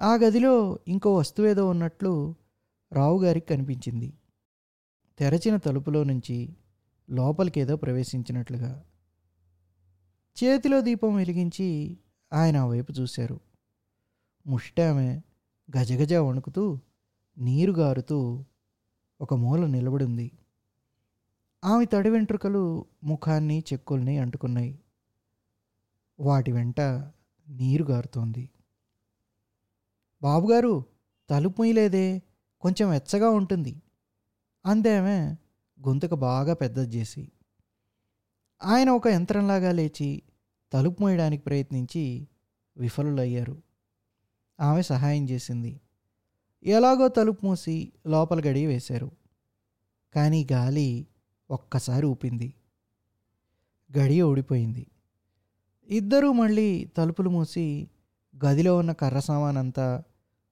ఆ గదిలో ఇంకో వస్తువేదో ఉన్నట్లు రావుగారికి కనిపించింది. తెరచిన తలుపులో నుంచి లోపలికేదో ప్రవేశించినట్లుగా. చేతిలో దీపం వెలిగించి ఆయన ఆ వైపు చూశారు. ముష్టామె గజగజ వణుకుతూ నీరు గారుతూ ఒక మూల నిలబడింది. ఆమె తడి వెంట్రుకలు ముఖాన్ని చెక్కుల్ని అంటుకున్నాయి. వాటి వెంట నీరు గారుతోంది. బాబుగారు తలుపు లేదే కొంచెం వెచ్చగా ఉంటుంది. అందేమే గొంతుక బాగా పెద్దది చేసి. ఆయన ఒక యంత్రంలాగా లేచి తలుపు మోయడానికి ప్రయత్నించి విఫలులయ్యారు. ఆమె సహాయం చేసింది. ఎలాగో తలుపు మూసి లోపల గడి వేశారు. కానీ గాలి ఒక్కసారి ఊపింది. గడియ ఊడిపోయింది. ఇద్దరూ మళ్ళీ తలుపులు మూసి గదిలో ఉన్న కర్ర సామానంతా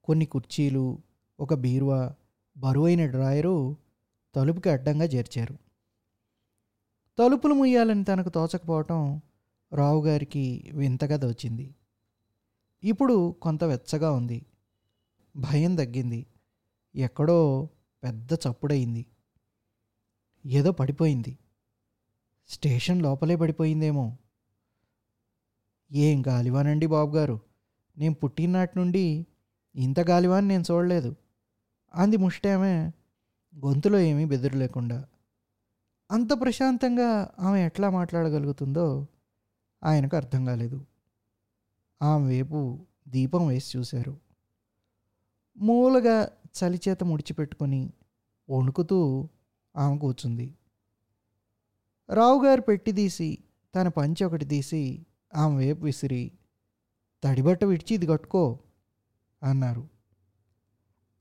కొన్ని కుర్చీలు ఒక బీరువా బరువైన డ్రాయరు తలుపుకి అడ్డంగా చేర్చారు. తలుపులు ముయ్యాలని తనకు తోచకపోవటం రావుగారికి వింతగా దోచింది ఇప్పుడు కొంత వెచ్చగా ఉంది. భయం తగ్గింది. ఎక్కడో పెద్ద చప్పుడయింది. ఏదో పడిపోయింది. స్టేషన్ లోపలే పడిపోయిందేమో. ఏం గాలివానండి బాబుగారు? నేను పుట్టినాటి నుండి ఇంత గాలివాన్ని నేను చూడలేదు. అంది ముష్టేమే గొంతులో ఏమీ బెదురు లేకుండా. అంత ప్రశాంతంగా ఆమె ఎట్లా మాట్లాడగలుగుతుందో ఆయనకు అర్థం కాలేదు. ఆమె వైపు దీపం వేసి చూశారు. మూలగా చలిచేత ముడిచిపెట్టుకొని వణుకుతూ ఆమె కూర్చుంది. రావుగారు పెట్టి తీసి తన పంచి ఒకటి తీసి ఆమె వైపు విసిరి తడిబట్ట విడిచి ఇది కట్టుకో అన్నారు.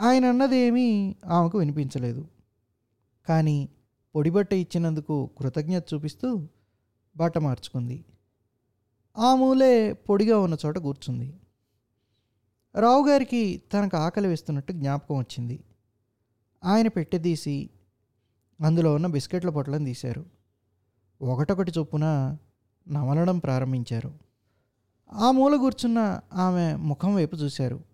ఆయన అన్నదేమీ ఆమెకు వినిపించలేదు. కానీ పొడిబట్ట ఇచ్చినందుకు కృతజ్ఞత చూపిస్తూ బట్ట మార్చుకుంది. ఆ మూలే పొడిగా ఉన్న చోట కూర్చుంది. రావుగారికి తనకు ఆకలి వేస్తున్నట్టు జ్ఞాపకం వచ్చింది. ఆయన పెట్టెదీసి అందులో ఉన్న బిస్కెట్ల పొట్లను తీశారు. ఒకటొకటి చొప్పున నమలడం ప్రారంభించారు. ఆ మూల కూర్చున్న ఆమె ముఖం వైపు చూశారు.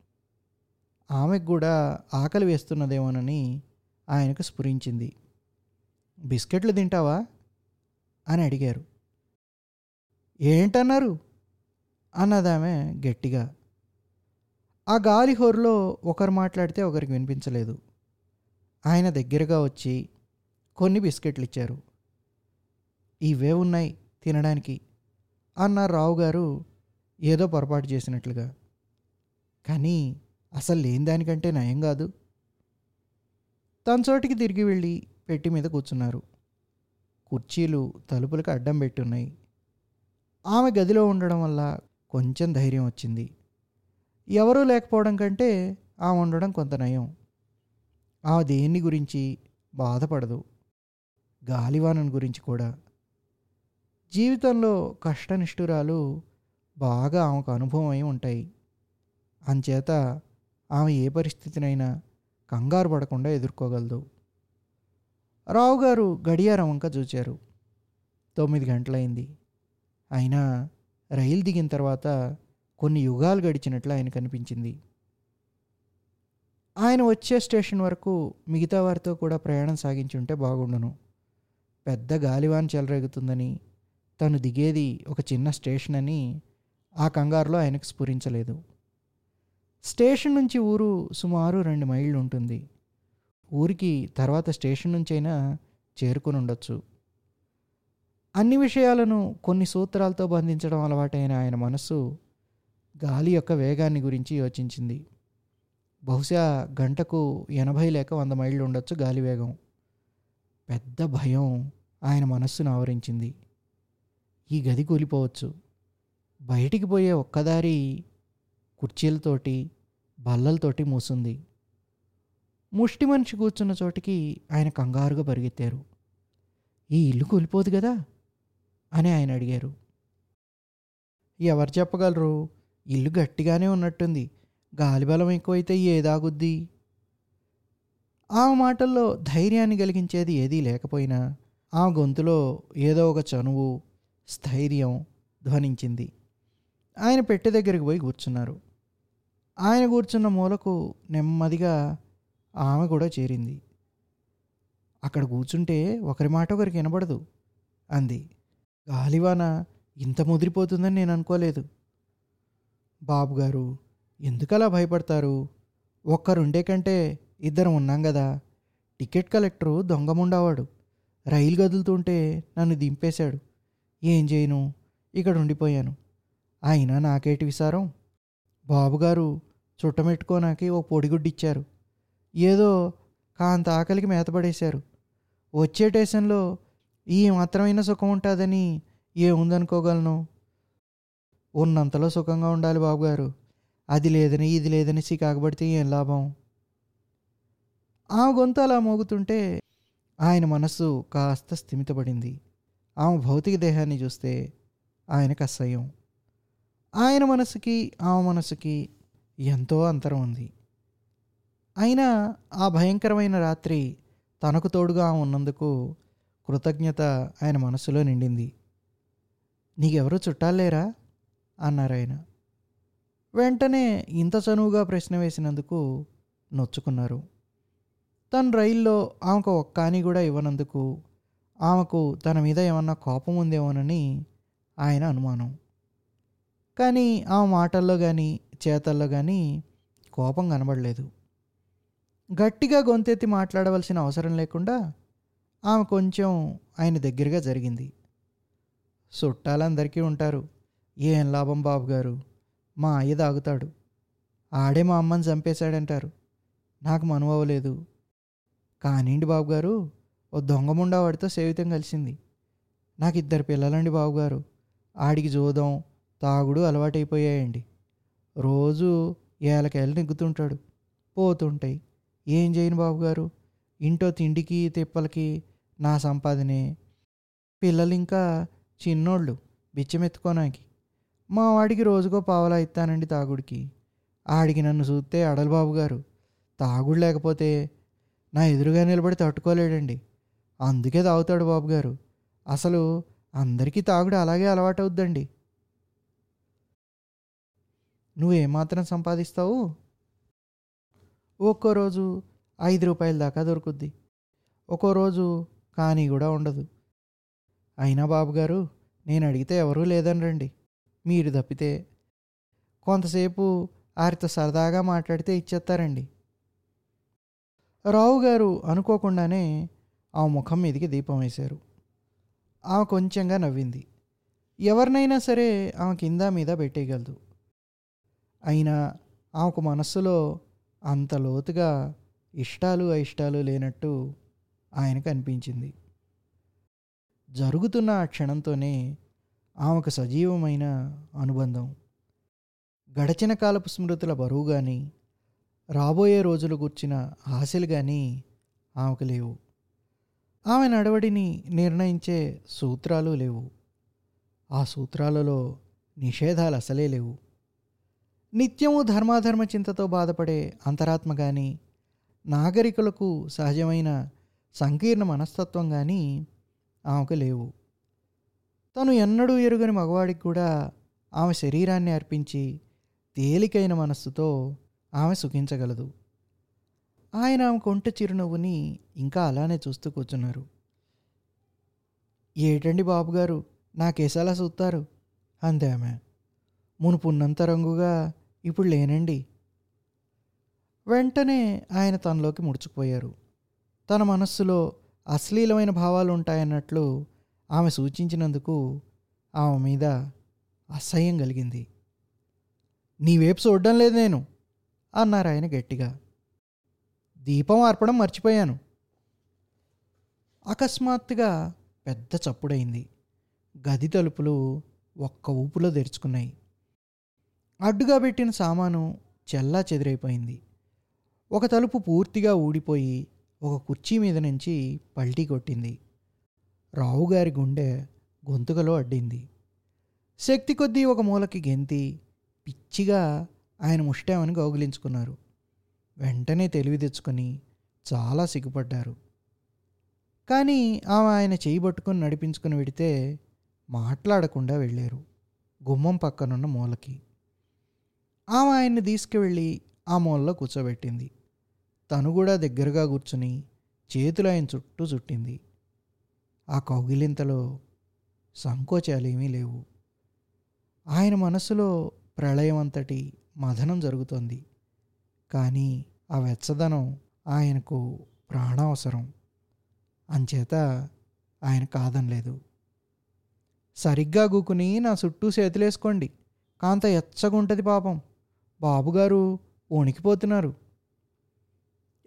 ఆమెకు కూడా ఆకలి వేస్తున్నదేమోనని ఆయనకు స్ఫురించింది. బిస్కెట్లు తింటావా? అని అడిగారు. ఏంటన్నారు? అన్నదామె గట్టిగా. ఆ గాలి హోరులో ఒకరు మాట్లాడితే ఒకరికి వినిపించలేదు. ఆయన దగ్గరగా వచ్చి కొన్ని బిస్కెట్లు ఇచ్చారు. ఇవే ఉన్నాయి తినడానికి అన్నారు రావు గారు ఏదో పొరపాటు చేసినట్లుగా. కానీ అసలు లేని దానికంటే నయం కాదు. తన చోటికి తిరిగి వెళ్ళి పెట్టి మీద కూర్చున్నారు. కుర్చీలు తలుపులకు అడ్డం పెట్టి ఉన్నాయి ఆమె గదిలో ఉండడం వల్ల కొంచెం ధైర్యం వచ్చింది. ఎవరూ లేకపోవడం కంటే ఆమె ఉండడం కొంత నయం. ఆమె దేన్ని గురించి బాధపడదు. గాలివానను గురించి కూడా. జీవితంలో కష్టనిష్ఠురాలు బాగా ఆమెకు అనుభవం అయి ఉంటాయి. అంచేత ఆమె ఏ పరిస్థితినైనా కంగారు పడకుండా ఎదుర్కోగలదు. రావు గారు గడియారం వంక చూచారు. తొమ్మిది గంటలైంది. అయినా రైలు దిగిన తర్వాత కొన్ని యుగాలు గడిచినట్లు ఆయన కనిపించింది. ఆయన వచ్చే స్టేషన్ వరకు మిగతా వారితో కూడా ప్రయాణం సాగించుంటే బాగుండును. పెద్ద గాలివాన్ చెలరేగుతుందని తను దిగేది ఒక చిన్న స్టేషన్ అని ఆ కంగారులో ఆయనకు స్ఫురించలేదు. స్టేషన్ నుంచి ఊరు సుమారు రెండు మైళ్ళు ఉంటుంది. ఊరికి తర్వాత స్టేషన్ నుంచైనా చేరుకుని ఉండొచ్చు. అన్ని విషయాలను కొన్ని సూత్రాలతో బంధించడం అలవాటైన ఆయన మనస్సు గాలి యొక్క వేగాన్ని గురించి యోచించింది. బహుశా గంటకు ఎనభై లేక వంద మైళ్ళు ఉండొచ్చు గాలి వేగం. పెద్ద భయం ఆయన మనస్సును ఆవరించింది. ఈ గది కూలిపోవచ్చు. బయటికి పోయే ఒక్కదారి కుర్చీలతోటి బల్లలతోటి మూసుంది. ముష్టి మనిషి కూర్చున్న చోటికి ఆయన కంగారుగా పరిగెత్తారు. ఈ ఇల్లు కూలిపోదు కదా? అని ఆయన అడిగారు. ఎవరు చెప్పగలరు? ఇల్లు గట్టిగానే ఉన్నట్టుంది. గాలిబలం ఎక్కువైతే ఏదాగుద్ది? ఆ మాటల్లో ధైర్యాన్ని కలిగించేది ఏదీ లేకపోయినా ఆ గొంతులో ఏదో ఒక చనువు స్థైర్యం ధ్వనించింది. ఆయన పెట్టె దగ్గరికి పోయి కూర్చున్నారు. ఆయన కూర్చున్న మూలకు నెమ్మదిగా ఆమె కూడా చేరింది. అక్కడ కూర్చుంటే ఒకరి మాట ఒకరికి వినబడదు అంది. గాలివాన ఇంత ముదిరిపోతుందని నేను అనుకోలేదు. బాబు గారు ఎందుకలా భయపడతారు? ఒక్కరుండే కంటే ఇద్దరం ఉన్నాం కదా టికెట్ కలెక్టరు దొంగముండవాడు. రైలు కదులుతుంటే నన్ను దింపేశాడు. ఏం చేయను? ఇక్కడ ఉండిపోయాను అయినా నాకేటి విసారం? బాబుగారు చుట్టమెట్టుకోనాకి ఓ పొడిగుడ్డిచ్చారు. ఏదో కాంత ఆకలికి మేతపడేశారు. వచ్చే టేషన్లో ఈ మాత్రమైన సుఖం ఉంటుందని ఏముందనుకోగలను? ఉన్నంతలో సుఖంగా ఉండాలి బాబుగారు. అది లేదని ఇది లేదని సికాకబడితే ఏం లాభం? ఆమె గొంతు అలా మోగుతుంటే ఆయన మనస్సు కాస్త స్థిమితపడింది. ఆమె భౌతిక దేహాన్ని చూస్తే ఆయనకు అసహ్యం ఆయన మనసుకి ఆమె మనసుకి ఎంతో అంతరం ఉంది. అయినా ఆ భయంకరమైన రాత్రి తనకు తోడుగా ఆమె ఉన్నందుకు కృతజ్ఞత ఆయన మనసులో నిండింది. నీకెవరు చుట్టాలేరా అన్నారు ఆయన. వెంటనే ఇంత చనువుగా ప్రశ్న వేసినందుకు నొచ్చుకున్నారు. తను రైల్లో ఆమెకు ఒక్క కానీ కూడా ఇవ్వనందుకు ఆమెకు తన మీద ఏమన్నా కోపం ఉందేమోనని ఆయన అనుమానం. కానీ ఆ మాటల్లో కానీ చేతల్లో కానీ కోపం కనబడలేదు. గట్టిగా గొంతెత్తి మాట్లాడవలసిన అవసరం లేకుండా ఆమె కొంచెం ఆయన దగ్గరగా జరిగింది. చుట్టాలందరికీ ఉంటారు. ఏం లాభం బాబు గారు? మా అయ్య తాగుతాడు. ఆడే మా అమ్మని చంపేశాడంటారు. నాకు మనువలేదు కానివ్వండి బాబుగారు ఓ దొంగముండా వాడితో సేవితం కలిసింది. నాకు ఇద్దరు పిల్లలండి బాబుగారు ఆడికి జోదం తాగుడు అలవాటైపోయాయండి. రోజు ఏలకాయలు నెగ్గుతుంటాడు పోతుంటాయి. ఏం చేయను బాబుగారు? ఇంటో తిండికి తిప్పలకి నా సంపాదనే. పిల్లలు ఇంకా చిన్నోళ్ళు బిచ్చమెత్తుకోనాకి. మా వాడికి రోజుకో పావలా ఇస్తానండి తాగుడికి. ఆడికి నన్ను చూస్తే అడలు గారు తాగుడు లేకపోతే నా ఎదురుగా నిలబడి తట్టుకోలేడండి. అందుకే తాగుతాడు బాబు గారు అసలు అందరికీ తాగుడు అలాగే అలవాటవుద్దండి. నువ్వేమాత్రం సంపాదిస్తావు? ఒక్కో రోజు ఐదు రూపాయల దాకా దొరుకుద్ది. ఒక్కో రోజు కానీ కూడా ఉండదు. అయినా బాబుగారు నేను అడిగితే ఎవరూ లేదనరండి మీరు తప్పితే కొంతసేపు ఆరితో సరదాగా మాట్లాడితే ఇచ్చేస్తారండి. రావు గారు అనుకోకుండానే ఆ ముఖం మీదకి దీపం వేశారు. ఆమె కొంచెంగా నవ్వింది. ఎవరినైనా సరే ఆమె కింద మీద పెట్టేయగలదు. అయినా ఆమెకు మనస్సులో అంత లోతుగా ఇష్టాలు అయిష్టాలు లేనట్టు ఆయనకు అనిపించింది. జరుగుతున్న ఆ క్షణంతోనే ఆమెకు సజీవమైన అనుబంధం. గడచిన కాలపు స్మృతుల బరువు కానీ రాబోయే రోజులు కూర్చిన ఆశలు కానీ ఆమెకు లేవు. ఆమె నడవడిని నిర్ణయించే సూత్రాలు లేవు. ఆ సూత్రాలలో నిషేధాలు అసలే లేవు. నిత్యము ధర్మాధర్మ చింతతో బాధపడే అంతరాత్మ కానీ నాగరికులకు సహజమైన సంకీర్ణ మనస్తత్వం కానీ ఆమెకు లేవు. తను ఎన్నడూ ఎరుగని మగవాడికి కూడా ఆమె శరీరాన్ని అర్పించి తేలికైన మనస్సుతో ఆమె సుఖించగలదు. ఆయన ఆమె కొంట చిరునవ్వుని ఇంకా అలానే చూస్తూ కూర్చున్నారు. ఏటండి బాబుగారు నాకేసలా చూస్తారు అంతే ఆమె. మునుపున్నంత రంగుగా ఇప్పుడు లేనండి. వెంటనే ఆయన తనలోకి ముడుచుకుపోయారు. తన మనస్సులో అశ్లీలమైన భావాలు ఉంటాయన్నట్లు ఆమె సూచించినందుకు ఆమె మీద అసహ్యం కలిగింది. నీవేపు చూడడం లేదు నేను అన్నారు ఆయన గట్టిగా. దీపం ఆర్పడం మర్చిపోయాను. అకస్మాత్తుగా పెద్ద చప్పుడైంది. గది తలుపులు ఒక్క ఊపులో తెరుచుకున్నాయి. అడ్డుగా పెట్టిన సామాను చెల్లా చెదిరైపోయింది. ఒక తలుపు పూర్తిగా ఊడిపోయి ఒక కుర్చీ మీద నుంచి పల్టీ కొట్టింది. రావుగారి గుండె గొంతుకలో అడ్డింది. శక్తి కొద్దీ ఒక మూలకి గెంతి పిచ్చిగా ఆయన ముష్టామని గౌగిలించుకున్నారు. వెంటనే తెలివి తెచ్చుకొని చాలా సిగ్గుపడ్డారు. కానీ ఆమె ఆయన చేయి పట్టుకొని నడిపించుకుని వెడితే మాట్లాడకుండా వెళ్ళారు. గుమ్మం పక్కనున్న మూలకి. ఆమె ఆయన్ని తీసుకువెళ్ళి ఆ మూలలో కూర్చోబెట్టింది. తను కూడా దగ్గరగా కూర్చుని చేతులు ఆయన చుట్టూ చుట్టింది. ఆ కౌగిలింతలో సంకోచాలేమీ లేవు. ఆయన మనసులో ప్రళయం అంతటి మథనం జరుగుతోంది. కానీ ఆ వెచ్చదనం ఆయనకు ప్రాణావసరం. అంచేత ఆయన కాదనలేదు. సరిగ్గా గూకుని నా చుట్టూ చేతులేసుకోండి. కాంత ఎచ్చగుంటుంది పాపం. బాబుగారు వణికిపోతున్నారు.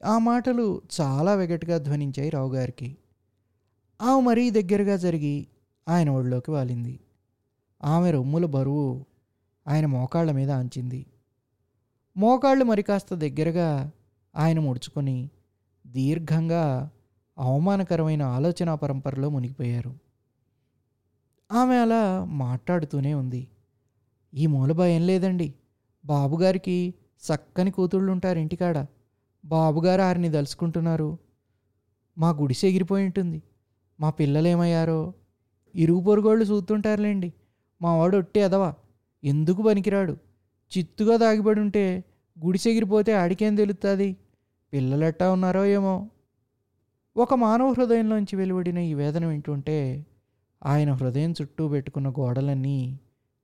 ఆ మాటలు చాలా వెగటుగా ధ్వనించాయి రావుగారికి. ఆమె మరీ దగ్గరగా జరిగి ఆయన ఒళ్ళోకి వాలింది. ఆమె రొమ్ముల బరువు ఆయన మోకాళ్ళ మీద ఆంచింది మోకాళ్ళు మరి కాస్త దగ్గరగా ఆయన ముడుచుకొని దీర్ఘంగా అవమానకరమైన ఆలోచన పరంపరలో మునిగిపోయారు. ఆమె అలా మాట్లాడుతూనే ఉంది. ఈ మూల భయం లేదండి. బాబుగారికి చక్కని కూతుళ్ళు ఉంటారు ఇంటికాడ. బాబుగారు ఆరిని దలుచుకుంటున్నారు. మా గుడిసె ఎగిరిపోయి ఉంటుంది. మా పిల్లలేమయ్యారో? ఇరుగు పొరుగోళ్ళు చూస్తుంటారులేండి. మా వాడు ఒట్టి ఎదవా ఎందుకు పనికిరాడు? చిత్తుగా దాగిపడి ఉంటే గుడిసెగిరిపోతే ఆడికేం తెలుస్తుంది పిల్లలెట్టా ఉన్నారో ఏమో? ఒక మానవ హృదయంలోంచి వెలువడిన ఈ వేదన వింటుంటే ఆయన హృదయం చుట్టూ పెట్టుకున్న గోడలన్నీ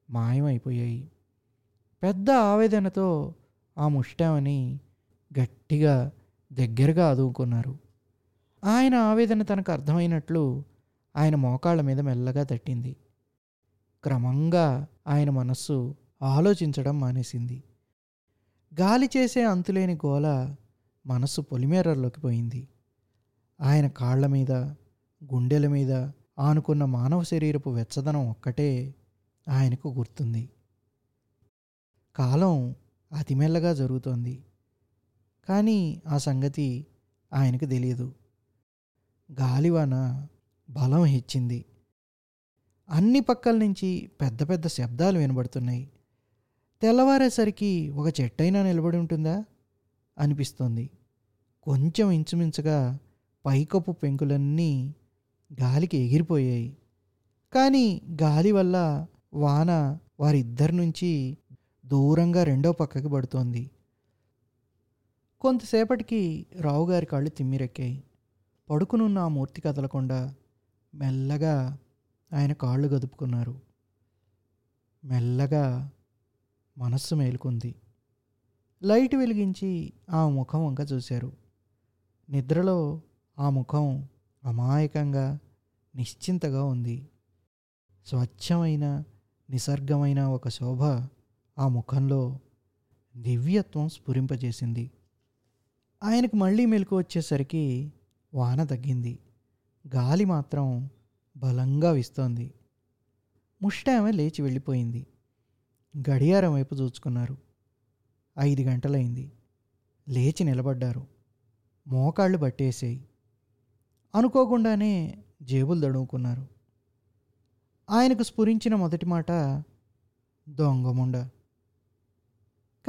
మాయమైపోయాయి. పెద్ద ఆవేదనతో ఆ ముష్టామని గట్టిగా దగ్గరగా ఆదుకున్నారు. ఆయన ఆవేదన తనకు అర్థమైనట్లు ఆయన మోకాళ్ళ మీద మెల్లగా తట్టింది. క్రమంగా ఆయన మనస్సు ఆలోచించడం మానేసింది. గాలి చేసే అంతులేని గోల మనస్సు పొలిమేరల్లోకి పోయింది. ఆయన కాళ్ళ మీద గుండెల మీద ఆనుకున్న మానవ శరీరపు వెచ్చదనం ఒక్కటే ఆయనకు గుర్తుంది. కాలం అతిమెల్లగా జరుగుతోంది. కానీ ఆ సంగతి ఆయనకు తెలియదు. గాలివాన బలం హెచ్చింది. అన్ని పక్కల నుంచి పెద్ద పెద్ద శబ్దాలు వినబడుతున్నాయి. తెల్లవారేసరికి ఒక చెట్టైనా నిలబడి ఉంటుందా? అనిపిస్తోంది. కొంచెం ఇంచుమించుగా పైకప్పు పెంకులన్నీ గాలికి ఎగిరిపోయాయి. కానీ గాలి వల్ల వాన వారిద్దరి నుంచి దూరంగా రెండో పక్కకి పడుతోంది. కొంతసేపటికి రావుగారి కాళ్ళు తిమ్మిరెక్కాయి. పడుకునున్న ఆ మూర్తి కదలకుండా మెల్లగా ఆయన కాళ్ళు గదుపుకున్నారు. మెల్లగా మనస్సు మేలుకుంది. లైట్ వెలిగించి ఆ ముఖం వంక చూశారు. నిద్రలో ఆ ముఖం అమాయకంగా నిశ్చింతగా ఉంది. స్వచ్ఛమైన నిసర్గమైన ఒక శోభ ఆ ముఖంలో దివ్యత్వం స్ఫురింపజేసింది. ఆయనకు మళ్ళీ మెలకు వచ్చేసరికి వాన తగ్గింది. గాలి మాత్రం బలంగా వీస్తోంది. ముష్టామె లేచి వెళ్ళిపోయింది. గడియారం వైపు చూచుకున్నారు. ఐదు గంటలైంది. లేచి నిలబడ్డారు. మోకాళ్ళు పట్టేసాయి అనుకోకుండానే జేబులు దడుముకున్నారు. ఆయనకు స్ఫురించిన మొదటి మాట దొంగముండ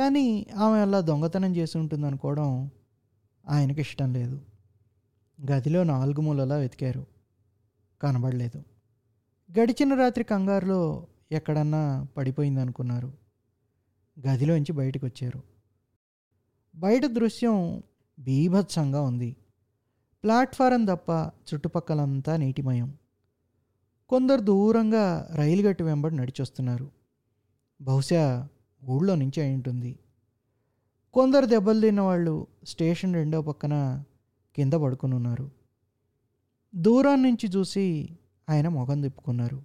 కానీ ఆమె అలా దొంగతనం చేసి ఉంటుంది అనుకోవడం ఆయనకి ఇష్టం లేదు. గదిలో నాలుగు మూలలా వెతికారు. కనబడలేదు. గడిచిన రాత్రి కంగారులో ఎక్కడన్నా పడిపోయిందనుకున్నారు. గదిలోంచి బయటకు వచ్చారు బయట దృశ్యం బీభత్సంగా ఉంది. ప్లాట్ఫారం తప్ప చుట్టుపక్కలంతా నీటిమయం. కొందరు దూరంగా రైలు గట్టు వెంబడి నడిచొస్తున్నారు. బహుశా ఊళ్ళో నుంచి అయి ఉంటుంది. కొందరు దెబ్బలు తిన్న వాళ్ళు స్టేషన్ రెండో పక్కన కింద పడుకుని ఉన్నారు. దూరం నుంచి చూసి ఆయన మొఖం తిప్పుకున్నారు.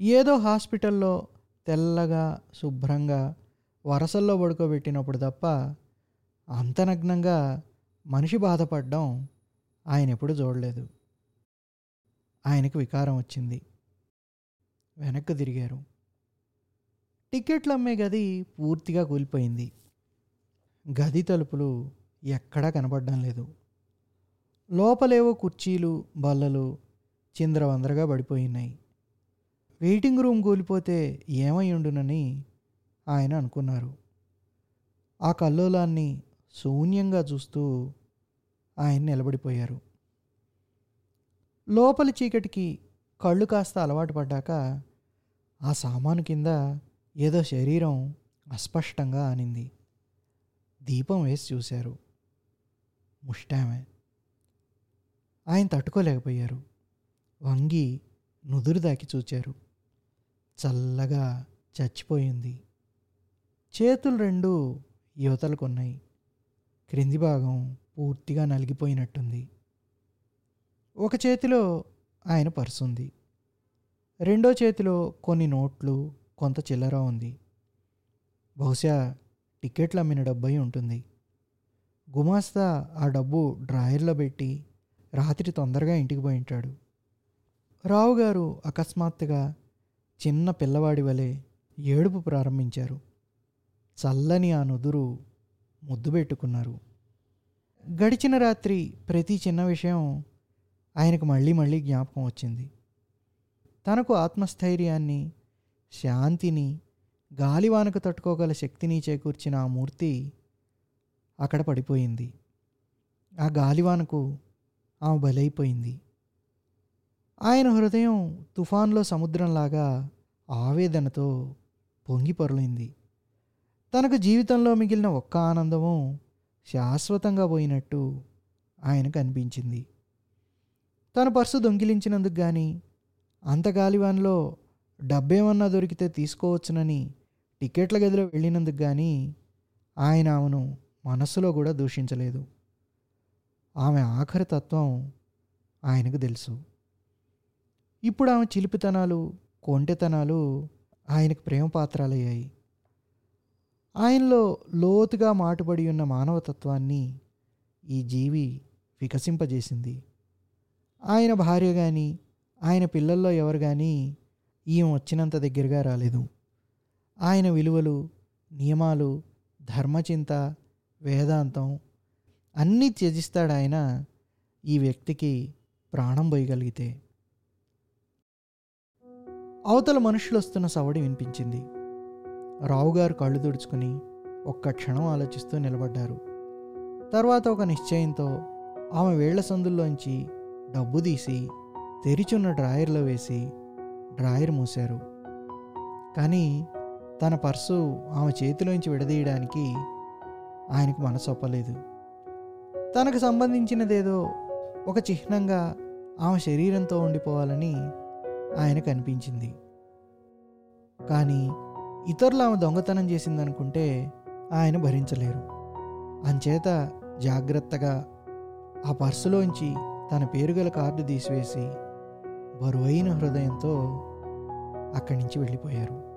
ఏదో హాస్పిటల్లో తెల్లగా శుభ్రంగా వరసల్లో పడుకోబెట్టినప్పుడు తప్ప అంత నగ్నంగా మనిషి బాధపడడం ఆయన ఎప్పుడు చూడలేదు. ఆయనకు వికారం వచ్చింది. వెనక్కి తిరిగారు. టికెట్లు అమ్మే గది పూర్తిగా కూలిపోయింది. గది తలుపులు ఎక్కడా కనపడడం లేదు. లోపలేవో కుర్చీలు బల్లలు చిందరవందరగా పడిపోయినాయి వెయిటింగ్ రూమ్ కూలిపోతే ఏమై ఉండునని ఆయన అనుకున్నారు. ఆ కల్లోలాన్ని శూన్యంగా చూస్తూ ఆయన నిలబడిపోయారు. లోపలి చీకటికి కళ్ళు కాస్త అలవాటు పడ్డాక ఆ సామాను కింద ఏదో శరీరం అస్పష్టంగా ఆనింది దీపం వేసి చూశారు. ముష్టామే. ఆయన తట్టుకోలేకపోయారు. వంగి నుదురు దాకి చూచారు. చల్లగా చచ్చిపోయింది. చేతులు రెండు యువతలకున్నాయి. క్రింది భాగం పూర్తిగా నలిగిపోయినట్టుంది. ఒక చేతిలో ఆయన పర్సు ఉంది రెండో చేతిలో కొన్ని నోట్లు కొంత చిల్లర ఉంది. బహుశా టికెట్లు అమ్మిన డబ్బై ఉంటుంది. గుమాస్తా ఆ డబ్బు డ్రాయర్లో పెట్టి రాత్రి తొందరగా ఇంటికి పోయి ఉంటాడు. రావు గారు అకస్మాత్తుగా చిన్న పిల్లవాడి వలె ఏడుపు ప్రారంభించారు. చల్లని ఆ నుదురు ముద్దు పెట్టుకున్నారు. గడిచిన రాత్రి ప్రతి చిన్న విషయం ఆయనకు మళ్ళీ మళ్ళీ జ్ఞాపకం వచ్చింది. తనకు ఆత్మస్థైర్యాన్ని శాంతిని గాలివానకు తట్టుకోగల శక్తిని చేకూర్చిన ఆ మూర్తి అక్కడ పడిపోయింది. ఆ గాలివానకు ఆమె బలైపోయింది. ఆయన హృదయం తుఫాన్లో సముద్రంలాగా ఆవేదనతో పొంగిపొరలింది తనకు జీవితంలో మిగిలిన ఒక్క ఆనందము శాశ్వతంగా పోయినట్టు ఆయనకు అనిపించింది తన పర్సు దొంగిలించినందుకు కానీ అంత గాలివాన్లో డబ్బేమన్నా దొరికితే తీసుకోవచ్చునని టికెట్ల గదిలో వెళ్ళినందుకు కానీ ఆయన ఆమెను మనస్సులో కూడా దూషించలేదు. ఆమె ఆఖరి తత్వం ఆయనకు తెలుసు. ఇప్పుడు ఆమె చిలిపితనాలు కొంటెతనాలు ఆయనకు ప్రేమ పాత్రాలయ్యాయి ఆయనలో లోతుగా మాటుబడి ఉన్న మానవతత్వాన్ని ఈ జీవి వికసింపజేసింది. ఆయన భార్య కానీ ఆయన పిల్లల్లో ఎవరు కానీ ఈమె వచ్చినంత దగ్గరగా రాలేదు. ఆయన విలువలు నియమాలు ధర్మచింత వేదాంతం అన్నీ త్యజిస్తాడు ఆయన ఈ వ్యక్తికి ప్రాణం పోయగలిగితే. అవతల మనుషులు వస్తున్న సవడి వినిపించింది. రావుగారు కళ్ళు తుడుచుకుని ఒక్క క్షణం ఆలోచిస్తూ నిలబడ్డారు. తర్వాత ఒక నిశ్చయంతో ఆమె వేళ్ళ సందుల్లోంచి డబ్బు తీసి తెరిచున్న డ్రాయర్లో వేసి డ్రాయర్ మూశారు. కానీ తన పర్సు ఆమె చేతిలోంచి విడదీయడానికి ఆయనకు మనసు ఒప్పలేదు. తనకు సంబంధించినదేదో ఒక చిహ్నంగా ఆమె శరీరంతో ఉండిపోవాలని ఆయనకు అనిపించింది. కానీ ఇతరులు ఆమె దొంగతనం చేసిందనుకుంటే ఆయన భరించలేరు. అంచేత జాగ్రత్తగా ఆ పర్సులోంచి తన పేరు గల కార్డు తీసివేసి బరువైన హృదయంతో అక్కడి నుంచి వెళ్ళిపోయారు.